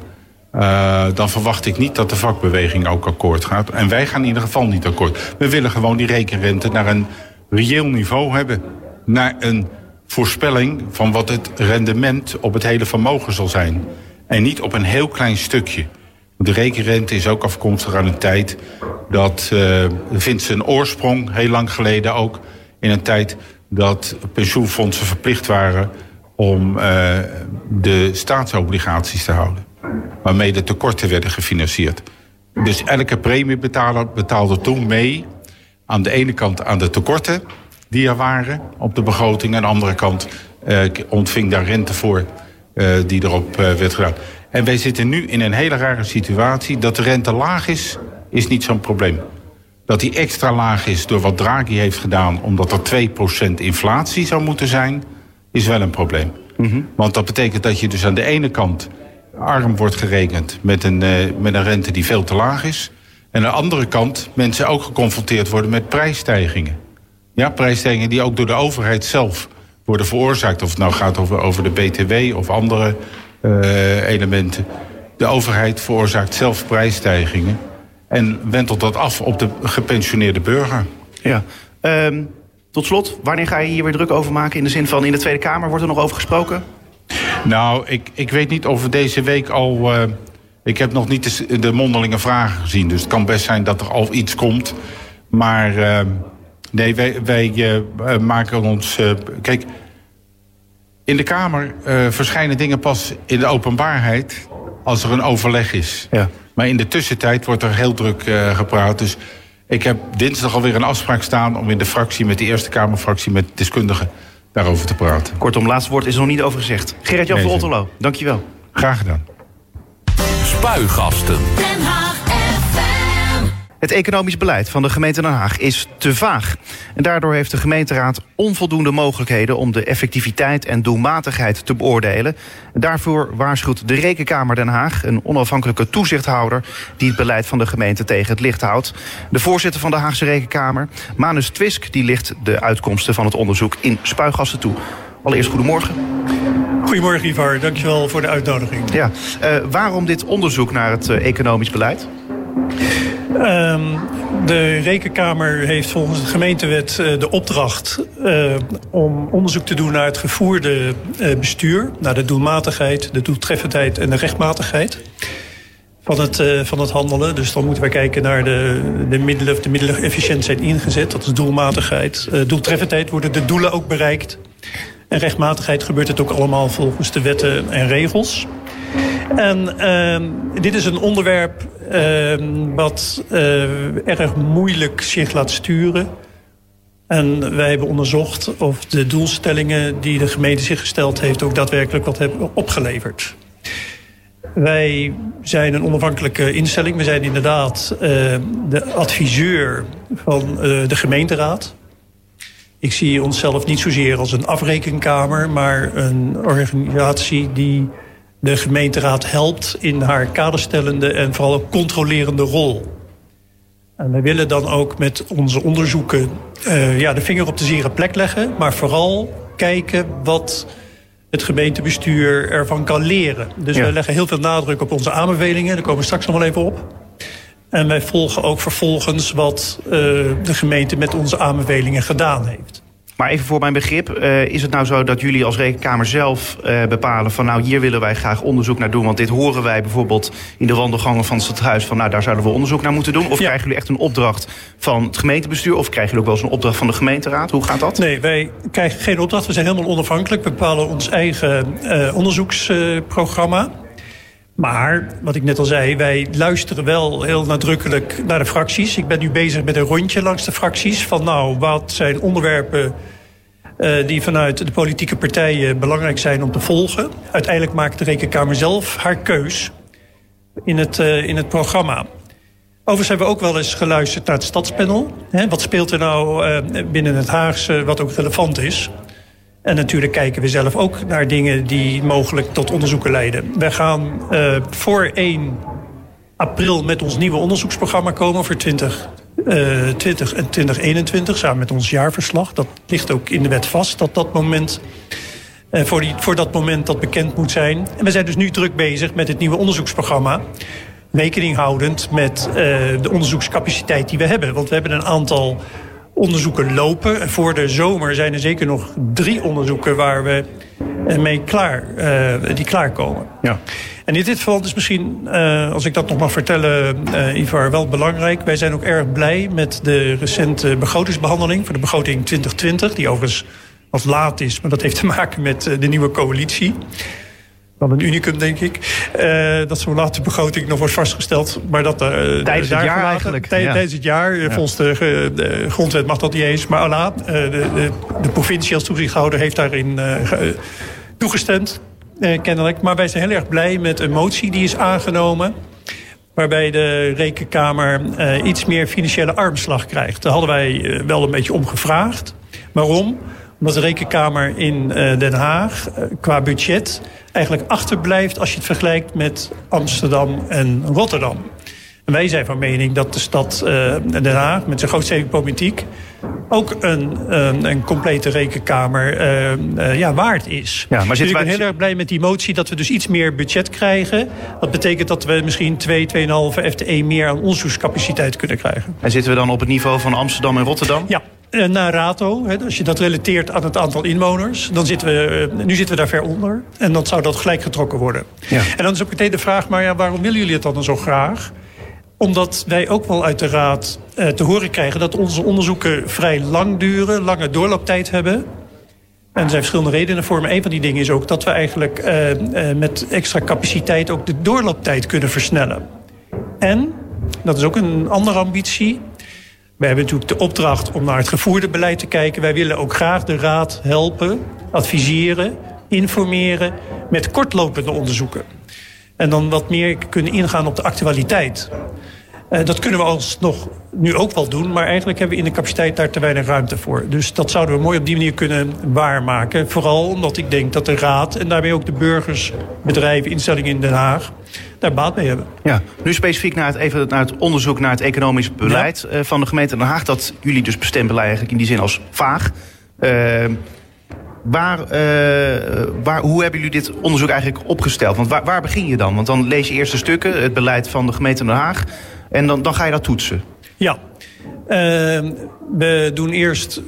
Uh, dan verwacht ik niet dat de vakbeweging ook akkoord gaat. En wij gaan in ieder geval niet akkoord. We willen gewoon die rekenrente naar een reëel niveau hebben. Naar een voorspelling van wat het rendement op het hele vermogen zal zijn. En niet op een heel klein stukje. De rekenrente is ook afkomstig aan een tijd dat uh, vindt zijn oorsprong, heel lang geleden ook, in een tijd dat pensioenfondsen verplicht waren om uh, de staatsobligaties te houden. Waarmee de tekorten werden gefinancierd. Dus elke premiebetaler betaalde toen mee aan de ene kant aan de tekorten die er waren op de begroting. En aan de andere kant uh, ontving daar rente voor uh, die erop werd gedaan. En wij zitten nu in een hele rare situatie. Dat de rente laag is, is niet zo'n probleem. Dat die extra laag is door wat Draghi heeft gedaan... omdat er 2% inflatie zou moeten zijn, is wel een probleem. Want dat betekent dat je dus aan de ene kant arm wordt gerekend... met een, uh, met een rente die veel te laag is. En aan de andere kant mensen ook geconfronteerd worden met prijsstijgingen. Ja, prijsstijgingen die ook door de overheid zelf worden veroorzaakt. Of het nou gaat over, over de BTW of andere uh, elementen. De overheid veroorzaakt zelf prijsstijgingen. En wentelt dat af op de gepensioneerde burger. Ja. Um, tot slot, wanneer ga je hier weer druk over maken? In de zin van in de Tweede Kamer wordt er nog over gesproken? Nou, ik, ik weet niet of we deze week al. Uh, ik heb nog niet de, de, mondelinge vragen gezien. Dus het kan best zijn dat er al iets komt. Maar uh, nee, wij, wij uh, maken ons. kijk, in de Kamer verschijnen dingen pas in de openbaarheid als er een overleg is. Ja. Maar in de tussentijd wordt er heel druk gepraat. Dus ik heb dinsdag alweer een afspraak staan om in de fractie met de Eerste Kamerfractie met deskundigen daarover te praten. Kortom, laatste woord is er nog niet over gezegd. Gerrit-Jan nee, van Otterlo, dankjewel. Graag gedaan. Spuigasten. Het economisch beleid van de gemeente Den Haag is te vaag. En daardoor heeft de gemeenteraad onvoldoende mogelijkheden om de effectiviteit en doelmatigheid te beoordelen. En daarvoor waarschuwt de Rekenkamer Den Haag, een onafhankelijke toezichthouder die het beleid van de gemeente tegen het licht houdt. De voorzitter van de Haagse Rekenkamer, Manus Twisk, die ligt de uitkomsten van het onderzoek in spuigassen toe. Allereerst goedemorgen. Goedemorgen Ivar, dankjewel voor de uitnodiging. Ja, uh, waarom dit onderzoek naar het uh, economisch beleid? Um, de Rekenkamer heeft volgens de gemeentewet uh, de opdracht uh, om onderzoek te doen naar het gevoerde uh, bestuur, naar de doelmatigheid, de doeltreffendheid en de rechtmatigheid van het, van het handelen. Dus dan moeten we kijken naar de, de middelen, de middelen efficiënt zijn ingezet. Dat is doelmatigheid. doeltreffendheid worden de doelen ook bereikt. En rechtmatigheid gebeurt het ook allemaal volgens de wetten en regels. En uh, dit is een onderwerp uh, wat uh, erg moeilijk zich laat sturen. En wij hebben onderzocht of de doelstellingen die de gemeente zich gesteld heeft... ook daadwerkelijk wat hebben opgeleverd. Wij zijn een onafhankelijke instelling. We zijn inderdaad uh, de adviseur van uh, de gemeenteraad. Ik zie onszelf niet zozeer als een afrekenkamer... maar een organisatie die de gemeenteraad helpt in haar kaderstellende en vooral ook controlerende rol. En wij willen dan ook met onze onderzoeken uh, ja, de vinger op de zere plek leggen, maar vooral kijken wat het gemeentebestuur ervan kan leren. Dus ja. wij leggen heel veel nadruk op onze aanbevelingen, daar komen we straks nog wel even op. En wij volgen ook vervolgens wat uh, de gemeente met onze aanbevelingen gedaan heeft. Maar even voor mijn begrip, uh, is het nou zo dat jullie als rekenkamer zelf uh, bepalen van nou hier willen wij graag onderzoek naar doen, want dit horen wij bijvoorbeeld in de wandelgangen van het stadhuis van nou daar zouden we onderzoek naar moeten doen? Of ja. krijgen jullie echt een opdracht van het gemeentebestuur of krijgen jullie ook wel eens een opdracht van de gemeenteraad? Hoe gaat dat? Nee, wij krijgen geen opdracht. We zijn helemaal onafhankelijk. We bepalen ons eigen uh, onderzoeksprogramma. Maar, wat ik net al zei, wij luisteren wel heel nadrukkelijk naar de fracties. Ik ben nu bezig met een rondje langs de fracties. Van nou, wat zijn onderwerpen uh, die vanuit de politieke partijen belangrijk zijn om te volgen. Uiteindelijk maakt de Rekenkamer zelf haar keus in het, uh, in het programma. Overigens hebben we ook wel eens geluisterd naar het stadspanel. Wat speelt er nou uh, binnen het Haagse wat ook relevant is? En natuurlijk kijken we zelf ook naar dingen die mogelijk tot onderzoeken leiden. We gaan uh, voor 1 april met ons nieuwe onderzoeksprogramma komen voor 20, uh, 20 en 2021, samen met ons jaarverslag. Dat ligt ook in de wet vast, dat dat moment... Uh, voor, die, voor dat moment dat bekend moet zijn. En we zijn dus nu druk bezig met het nieuwe onderzoeksprogramma rekening houdend met de onderzoekscapaciteit die we hebben. Want we hebben een aantal onderzoeken lopen. En voor de zomer zijn er zeker nog drie onderzoeken waar we mee klaar, uh, die klaarkomen. Ja. En in dit geval is misschien, uh, als ik dat nog mag vertellen, uh, Ivar, wel belangrijk. Wij zijn ook erg blij met de recente begrotingsbehandeling voor de begroting 2020. Die overigens wat laat is, maar dat heeft te maken met de nieuwe coalitie dan een unicum, denk ik. Uh, dat zo'n late begroting nog wordt vastgesteld. Maar dat uh, tijdens het jaar eigenlijk. Tij, ja. Tijdens het jaar. Ja. Volgens de, de, grondwet mag dat niet eens. Maar Allah, de, de, de, provincie als toezichthouder heeft daarin toegestemd. eh, kennelijk. Maar wij zijn heel erg blij met een motie die is aangenomen waarbij de Rekenkamer uh, iets meer financiële armslag krijgt. Daar hadden wij uh, wel een beetje om gevraagd. Waarom? Omdat de Rekenkamer in uh, Den Haag qua budget eigenlijk achterblijft als je het vergelijkt met Amsterdam en Rotterdam. En wij zijn van mening dat de stad Den Haag met zijn grootstedelijke politiek ook een, een, een, complete rekenkamer uh, uh, ja, waard is. Ja, maar dus ik ben heel erg blij met die motie dat we dus iets meer budget krijgen. Dat betekent dat we misschien 2, 2,5 FTE meer aan onderzoekscapaciteit kunnen krijgen. En zitten we dan op het niveau van Amsterdam en Rotterdam? Ja, naar rato. Als je dat relateert aan het aantal inwoners, dan zitten we, nu zitten we daar ver onder. En dan zou dat gelijk getrokken worden. Ja. En dan is ook meteen de vraag, maar ja, waarom willen jullie het dan zo graag? Omdat wij ook wel uit de Raad uh, te horen krijgen... dat onze onderzoeken vrij lang duren, lange doorlooptijd hebben. En er zijn verschillende redenen voor. Maar een van die dingen is ook dat we eigenlijk uh, met extra capaciteit... ook de doorlooptijd kunnen versnellen. En, dat is ook een andere ambitie... We hebben natuurlijk de opdracht om naar het gevoerde beleid te kijken. Wij willen ook graag de Raad helpen, adviseren, informeren... met kortlopende onderzoeken. En dan wat meer kunnen ingaan op de actualiteit. Uh, dat kunnen we alsnog nu ook wel doen, maar eigenlijk hebben we in de capaciteit daar te weinig ruimte voor. Dus dat zouden we mooi op die manier kunnen waarmaken. Vooral omdat ik denk dat de Raad en daarmee ook de burgers, bedrijven, instellingen in Den Haag daar baat bij hebben. Ja, nu specifiek naar het, even naar het onderzoek naar het economisch beleid ja. uh, van de gemeente Den Haag. Dat jullie dus bestempelen eigenlijk in die zin als vaag. Uh, Waar, uh, waar, hoe hebben jullie dit onderzoek eigenlijk opgesteld? Want waar, waar, begin je dan? Want dan lees je eerst de stukken, het beleid van de gemeente Den Haag. En dan, dan ga je dat toetsen. Ja. Uh, we doen eerst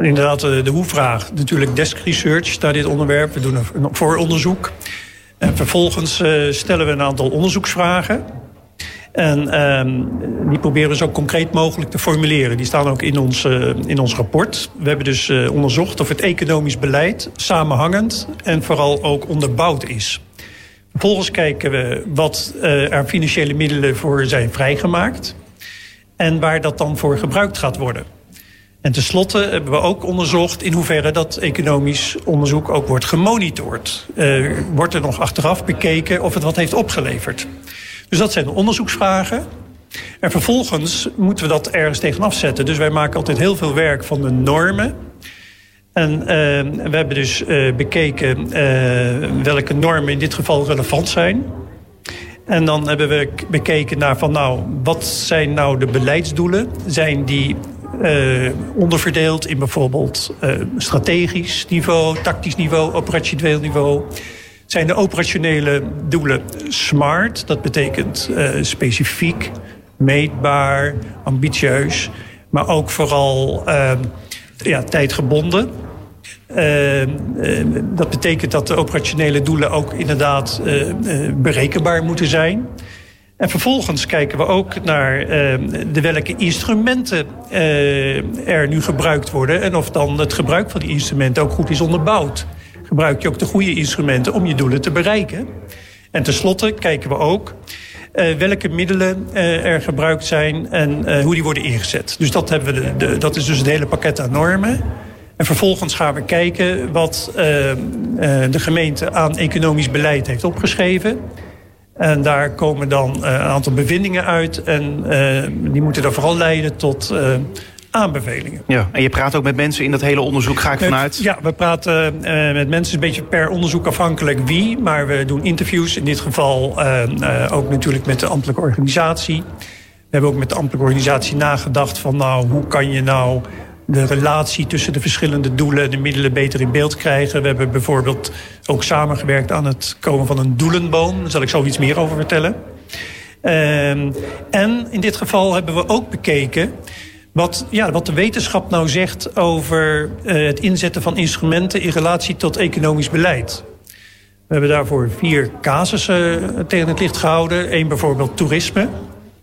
inderdaad de, de hoe-vraag. Natuurlijk desk research naar dit onderwerp. We doen een vooronderzoek. En vervolgens uh, stellen we een aantal onderzoeksvragen. En um, die proberen we zo concreet mogelijk te formuleren. Die staan ook in ons, uh, in ons rapport. We hebben dus onderzocht of het economisch beleid samenhangend en vooral ook onderbouwd is. Vervolgens kijken we wat uh, er financiële middelen voor zijn vrijgemaakt. En waar dat dan voor gebruikt gaat worden. En tenslotte hebben we ook onderzocht in hoeverre dat economisch onderzoek ook wordt gemonitord. Uh, wordt er nog achteraf bekeken of het wat heeft opgeleverd. Dus dat zijn de onderzoeksvragen. En vervolgens moeten we dat ergens tegenaf zetten. Dus wij maken altijd heel veel werk van de normen. En uh, we hebben dus uh, bekeken uh, welke normen in dit geval relevant zijn. En dan hebben we bekeken naar van nou, wat zijn nou de beleidsdoelen? Zijn die onderverdeeld in bijvoorbeeld strategisch niveau, tactisch niveau, operationeel niveau? zijn de operationele doelen smart. Dat betekent specifiek, meetbaar, ambitieus. Maar ook vooral uh, ja, tijdgebonden. Uh, dat betekent dat de operationele doelen ook inderdaad berekenbaar moeten zijn. En vervolgens kijken we ook naar de welke instrumenten er nu gebruikt worden... en of dan het gebruik van die instrumenten ook goed is onderbouwd gebruik je ook de goede instrumenten om je doelen te bereiken. En tenslotte kijken we ook welke middelen er gebruikt zijn en hoe die worden ingezet. Dus dat, hebben we de, dat is dus het hele pakket aan normen. En vervolgens gaan we kijken wat de gemeente aan economisch beleid heeft opgeschreven. En daar komen dan een aantal bevindingen uit. En die moeten dan vooral leiden tot aanbevelingen. Ja, en je praat ook met mensen in dat hele onderzoek, ga ik vanuit? Ja, we praten uh, met mensen, een beetje per onderzoek afhankelijk wie. Maar we doen interviews, in dit geval uh, uh, ook natuurlijk met de ambtelijke organisatie. We hebben ook met de ambtelijke organisatie nagedacht van nou, hoe kan je nou de relatie tussen de verschillende doelen en de middelen beter in beeld krijgen. We hebben bijvoorbeeld ook samengewerkt aan het komen van een doelenboom. Daar zal ik zo iets meer over vertellen. Ehm, en in dit geval hebben we ook bekeken wat, ja, wat de wetenschap nou zegt over uh, het inzetten van instrumenten in relatie tot economisch beleid. We hebben daarvoor vier casussen uh, tegen het licht gehouden. Eén bijvoorbeeld toerisme.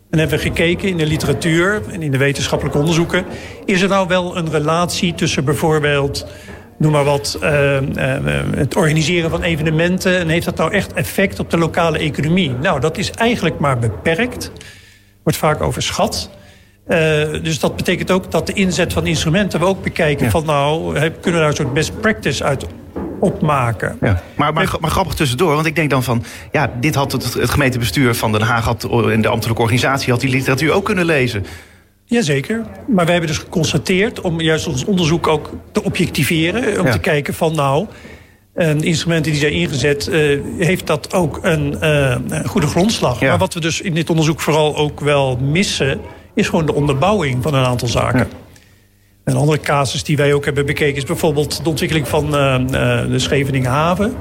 En hebben we gekeken in de literatuur en in de wetenschappelijke onderzoeken. Is er nou wel een relatie tussen bijvoorbeeld, noem maar wat, uh, het organiseren van evenementen. En heeft dat nou echt effect op de lokale economie? Nou, dat is eigenlijk maar beperkt. Wordt vaak overschat. Uh, dus dat betekent ook dat de inzet van instrumenten we ook bekijken ja. van nou, kunnen we daar een soort best practice uit opmaken. Ja. Maar, maar, maar, grappig tussendoor, want ik denk dan van... ja, dit had het, het gemeentebestuur van Den Haag had, en de ambtelijke organisatie... had die literatuur ook kunnen lezen. Jazeker. Maar we hebben dus geconstateerd om juist ons onderzoek ook te objectiveren. Om te kijken van nou, en instrumenten die zijn ingezet, uh, heeft dat ook een uh, goede grondslag. Maar wat we dus in dit onderzoek vooral ook wel missen, is gewoon de onderbouwing van een aantal zaken. Een andere casus die wij ook hebben bekeken is bijvoorbeeld de ontwikkeling van uh, de Scheveningen.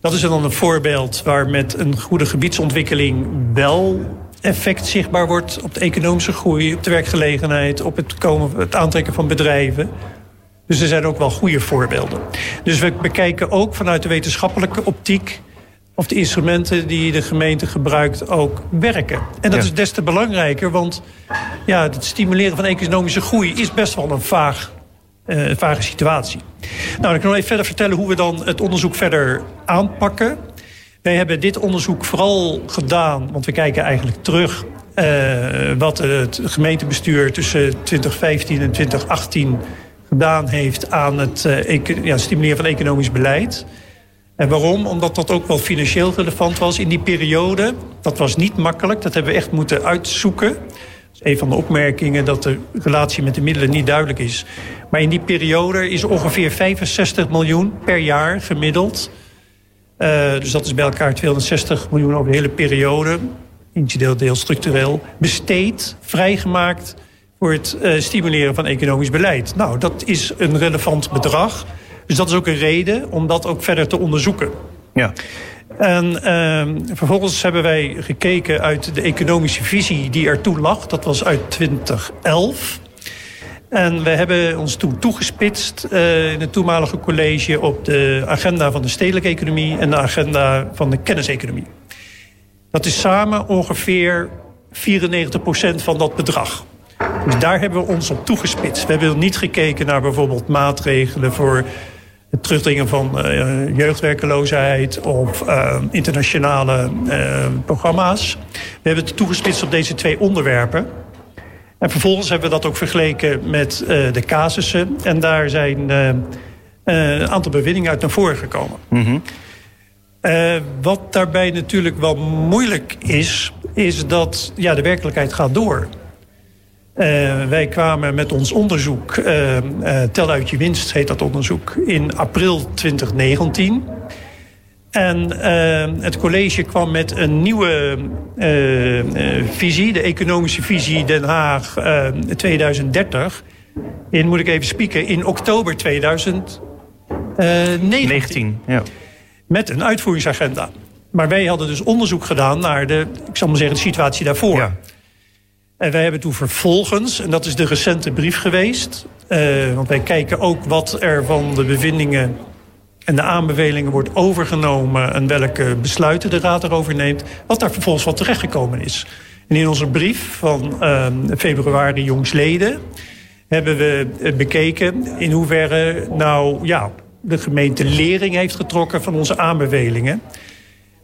Dat is dan een voorbeeld waar met een goede gebiedsontwikkeling wel effect zichtbaar wordt op de economische groei, op de werkgelegenheid, op het, komen, het aantrekken van bedrijven. Dus er zijn ook wel goede voorbeelden. Dus we bekijken ook vanuit de wetenschappelijke optiek of de instrumenten die de gemeente gebruikt ook werken. En dat is des te belangrijker, want ja, het stimuleren van economische groei is best wel een vaag, uh, vage situatie. Nou, dan kan ik nog even verder vertellen hoe we dan het onderzoek verder aanpakken. Wij hebben dit onderzoek vooral gedaan, want we kijken eigenlijk terug uh, wat het gemeentebestuur tussen 2015 en 2018 gedaan heeft aan het uh, ja, stimuleren van economisch beleid. En waarom? Omdat dat ook wel financieel relevant was in die periode. Dat was niet makkelijk, dat hebben we echt moeten uitzoeken. Dat is een van de opmerkingen dat de relatie met de middelen niet duidelijk is. Maar in die periode is ongeveer 65 miljoen per jaar gemiddeld uh, dus dat is bij elkaar 260 miljoen over de hele periode. Incidenteel deel structureel. Besteed, vrijgemaakt voor het uh, stimuleren van economisch beleid. Nou, dat is een relevant bedrag. Dus dat is ook een reden om dat ook verder te onderzoeken. Ja. En uh, vervolgens hebben wij gekeken uit de economische visie die ertoe lag. Dat was uit 2011. En we hebben ons toen toegespitst uh, in het toenmalige college op de agenda van de stedelijke economie en de agenda van de kenniseconomie. Dat is samen ongeveer 94% van dat bedrag. Dus daar hebben we ons op toegespitst. We hebben niet gekeken naar bijvoorbeeld maatregelen voor het terugdringen van uh, jeugdwerkeloosheid of uh, internationale uh, programma's. We hebben het toegespitst op deze twee onderwerpen. En vervolgens hebben we dat ook vergeleken met de casussen. En daar zijn een aantal bevindingen uit naar voren gekomen. Mm -hmm. wat daarbij natuurlijk wel moeilijk is, is dat ja, de werkelijkheid gaat door. Wij kwamen met ons onderzoek, Tel uit je winst heet dat onderzoek, in april 2019. En het college kwam met een nieuwe visie, de economische visie Den Haag 2030. In, moet ik even spieken, in oktober 2019. 19, ja. Met een uitvoeringsagenda. Maar wij hadden dus onderzoek gedaan naar de, ik zal maar zeggen, de situatie daarvoor. Ja. En wij hebben toen vervolgens, en dat is de recente brief geweest... want wij kijken ook wat er van de bevindingen en de aanbevelingen wordt overgenomen... en welke besluiten de Raad erover neemt... wat daar vervolgens wat terechtgekomen is. En in onze brief van uh, februari jongsleden... hebben we bekeken in hoeverre nou, ja, de gemeente lering heeft getrokken... van onze aanbevelingen.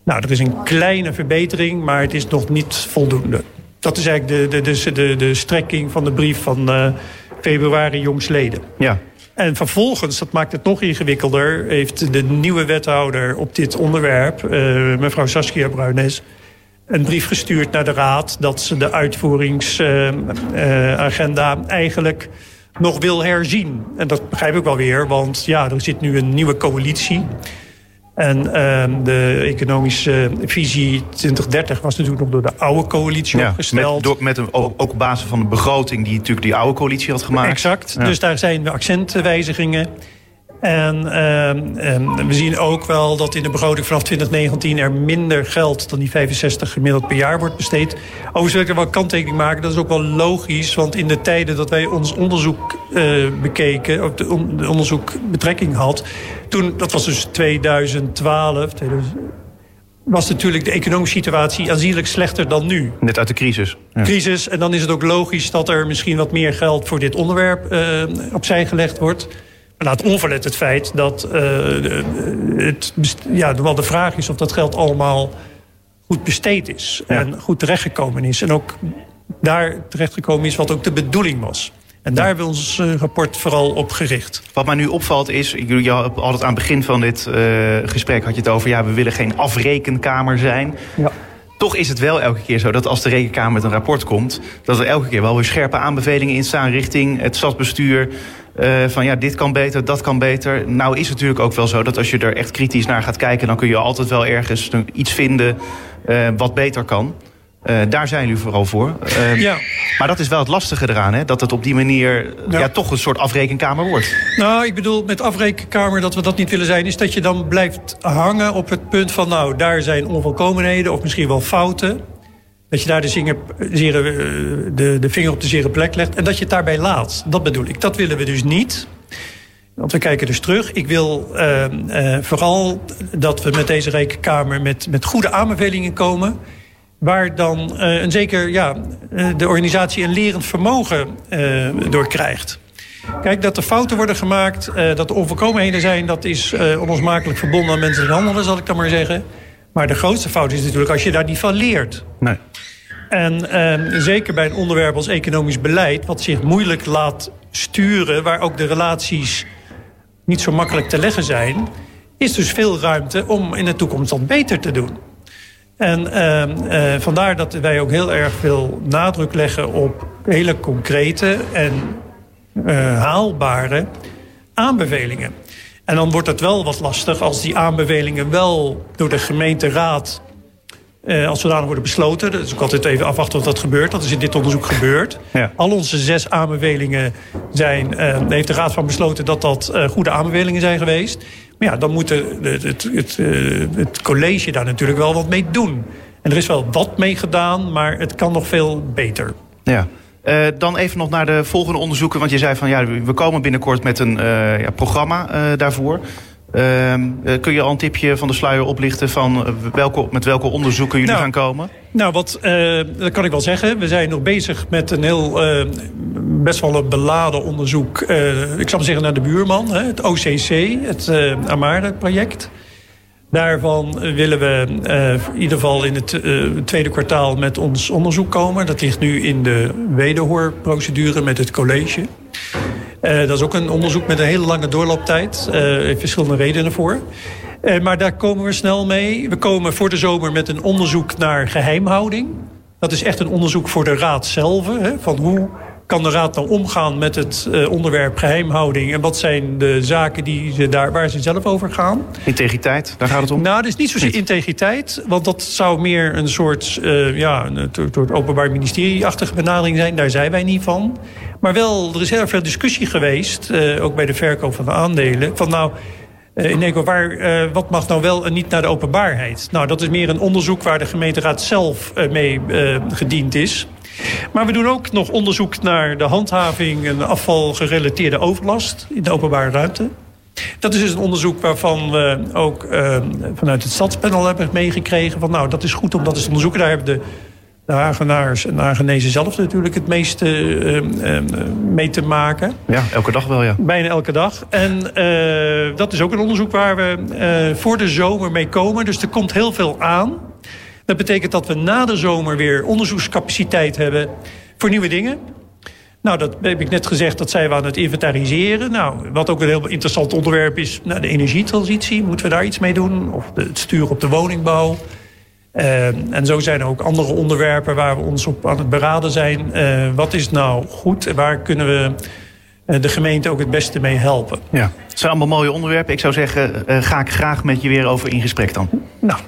Nou, er is een kleine verbetering, maar het is nog niet voldoende. Dat is eigenlijk de, de, de, de, de strekking van de brief van uh, februari jongsleden. Ja. En vervolgens, dat maakt het nog ingewikkelder... heeft de nieuwe wethouder op dit onderwerp, uh, mevrouw Saskia Bruines... een brief gestuurd naar de raad... dat ze de uitvoeringsagenda uh, uh, eigenlijk nog wil herzien. En dat begrijp ik wel weer, want ja, er zit nu een nieuwe coalitie... En uh, de economische visie 2030 was natuurlijk nog door de oude coalitie ja, opgesteld. Met, door, met een, ook, op basis van de begroting die natuurlijk die oude coalitie had gemaakt. Exact, ja. dus daar zijn accentwijzigingen. En uh, we zien ook wel dat in de begroting vanaf 2019 er minder geld dan die 65 gemiddeld per jaar wordt besteed. Overigens wil ik er wel kanttekening maken. Dat is ook wel logisch, want in de tijden dat wij ons onderzoek uh, bekeken, of de, on, de onderzoek betrekking had, toen, dat was dus 2012, 2000, was natuurlijk de economische situatie aanzienlijk slechter dan nu. Net uit de crisis. Ja. Crisis, en dan is het ook logisch dat er misschien wat meer geld voor dit onderwerp uh, opzij gelegd wordt. Laat onverlet het feit dat uh, het, ja, wel de vraag is of dat geld allemaal goed besteed is. Ja. En goed terechtgekomen is. En ook daar terechtgekomen is wat ook de bedoeling was. En daar hebben we ons uh, rapport vooral op gericht. Wat mij nu opvalt is, jullie altijd aan het begin van dit uh, gesprek had je het over... ja, we willen geen afrekenkamer zijn. Ja. Toch is het wel elke keer zo dat als de rekenkamer met een rapport komt... dat er elke keer wel weer scherpe aanbevelingen in staan richting het stadsbestuur... Uh, van ja, dit kan beter, dat kan beter. Nou is het natuurlijk ook wel zo dat als je er echt kritisch naar gaat kijken... dan kun je altijd wel ergens iets vinden uh, wat beter kan. Uh, daar zijn jullie vooral voor. ja. Maar dat is wel het lastige eraan, hè? dat het op die manier ja. ja. toch een soort afrekenkamer wordt. Nou, ik bedoel met afrekenkamer dat we dat niet willen zijn... is dat je dan blijft hangen op het punt van... nou, daar zijn onvolkomenheden of misschien wel fouten... Dat je daar de, zinger, de, de vinger op de zere plek legt en dat je het daarbij laat. Dat bedoel ik. Dat willen we dus niet. Want we kijken dus terug. Ik wil uh, uh, vooral dat we met deze rekenkamer met, met goede aanbevelingen komen. Waar dan uh, een zeker ja, de organisatie een lerend vermogen door krijgt. Kijk, dat er fouten worden gemaakt, dat er onvolkomenheden zijn... dat is onlosmakelijk verbonden aan menselijk handelen, zal ik dan maar zeggen. Maar de grootste fout is natuurlijk als je daar niet van leert. Nee. En eh, zeker bij een onderwerp als economisch beleid... wat zich moeilijk laat sturen... waar ook de relaties niet zo makkelijk te leggen zijn... is dus veel ruimte om in de toekomst dat beter te doen. En uh, uh, vandaar dat wij ook heel erg veel nadruk leggen op hele concrete en uh, haalbare aanbevelingen. En dan wordt het wel wat lastig als die aanbevelingen wel door de gemeenteraad uh, als zodanig worden besloten. Dat is ook altijd even afwachten wat dat gebeurt. Dat is in dit onderzoek gebeurd. Ja. Al onze zes aanbevelingen zijn, heeft de Raad van besloten dat dat goede aanbevelingen zijn geweest. Maar ja, dan moet de, het, het, het, het, college daar natuurlijk wel wat mee doen. En er is wel wat mee gedaan, maar het kan nog veel beter. Ja. Uh, dan even nog naar de volgende onderzoeken. Want je zei van ja, we komen binnenkort met een uh, ja, programma daarvoor. Ehm, kun je al een tipje van de sluier oplichten van welke, met welke onderzoeken jullie nou, gaan komen? Nou, wat, dat kan ik wel zeggen. We zijn nog bezig met een heel best wel een beladen onderzoek. ik zal maar zeggen naar de buurman, hè, het OCC, het Amare-project. Daarvan willen we in ieder geval in het tweede kwartaal met ons onderzoek komen. Dat ligt nu in de wederhoorprocedure met het college. Uh, dat is ook een onderzoek met een hele lange doorlooptijd. Heeft verschillende redenen voor. maar daar komen we snel mee. We komen voor de zomer met een onderzoek naar geheimhouding. Dat is echt een onderzoek voor de raad zelf. Hè, van hoe kan de Raad nou omgaan met het uh, onderwerp geheimhouding? En wat zijn de zaken die ze daar, waar ze zelf over gaan? Integriteit, daar gaat het om? Nou, het is niet zozeer integriteit. Want dat zou meer een soort, uh, ja, een soort openbaar ministerie-achtige benadering zijn. Daar zijn wij niet van. Maar wel, er is heel veel discussie geweest, uh, ook bij de verkoop van de aandelen. Van nou, uh, in Eco, waar, uh, wat mag nou wel en niet naar de openbaarheid? Nou, dat is meer een onderzoek waar de gemeenteraad zelf uh, mee gediend is. Maar we doen ook nog onderzoek naar de handhaving en afvalgerelateerde overlast in de openbare ruimte. Dat is dus een onderzoek waarvan we ook vanuit het stadspanel hebben meegekregen. Van nou, dat is goed om dat eens te onderzoeken. Daar hebben de, de Hagenaars en de Hagenezen zelf natuurlijk het meeste uh, uh, mee te maken. Ja, elke dag wel, ja. Bijna elke dag. En dat is ook een onderzoek waar we voor de zomer mee komen. Dus er komt heel veel aan. Dat betekent dat we na de zomer weer onderzoekscapaciteit hebben voor nieuwe dingen. Nou, dat heb ik net gezegd, dat zijn we aan het inventariseren. Nou, wat ook een heel interessant onderwerp is, nou, de energietransitie. Moeten we daar iets mee doen? Of het sturen op de woningbouw. Uh, en zo zijn er ook andere onderwerpen waar we ons op aan het beraden zijn. Uh, wat is nou goed en waar kunnen we uh, de gemeente ook het beste mee helpen? Ja, het zijn allemaal mooie onderwerpen. Ik zou zeggen, ga ik graag met je weer over in gesprek dan. Nou,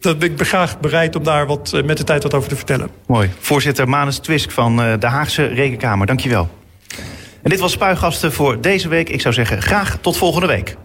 dat ben ik graag bereid om daar wat, met de tijd wat over te vertellen. Mooi. Voorzitter Manus Twisk van de Haagse Rekenkamer, dankjewel. En dit was Spuigasten voor deze week. Ik zou zeggen, graag tot volgende week.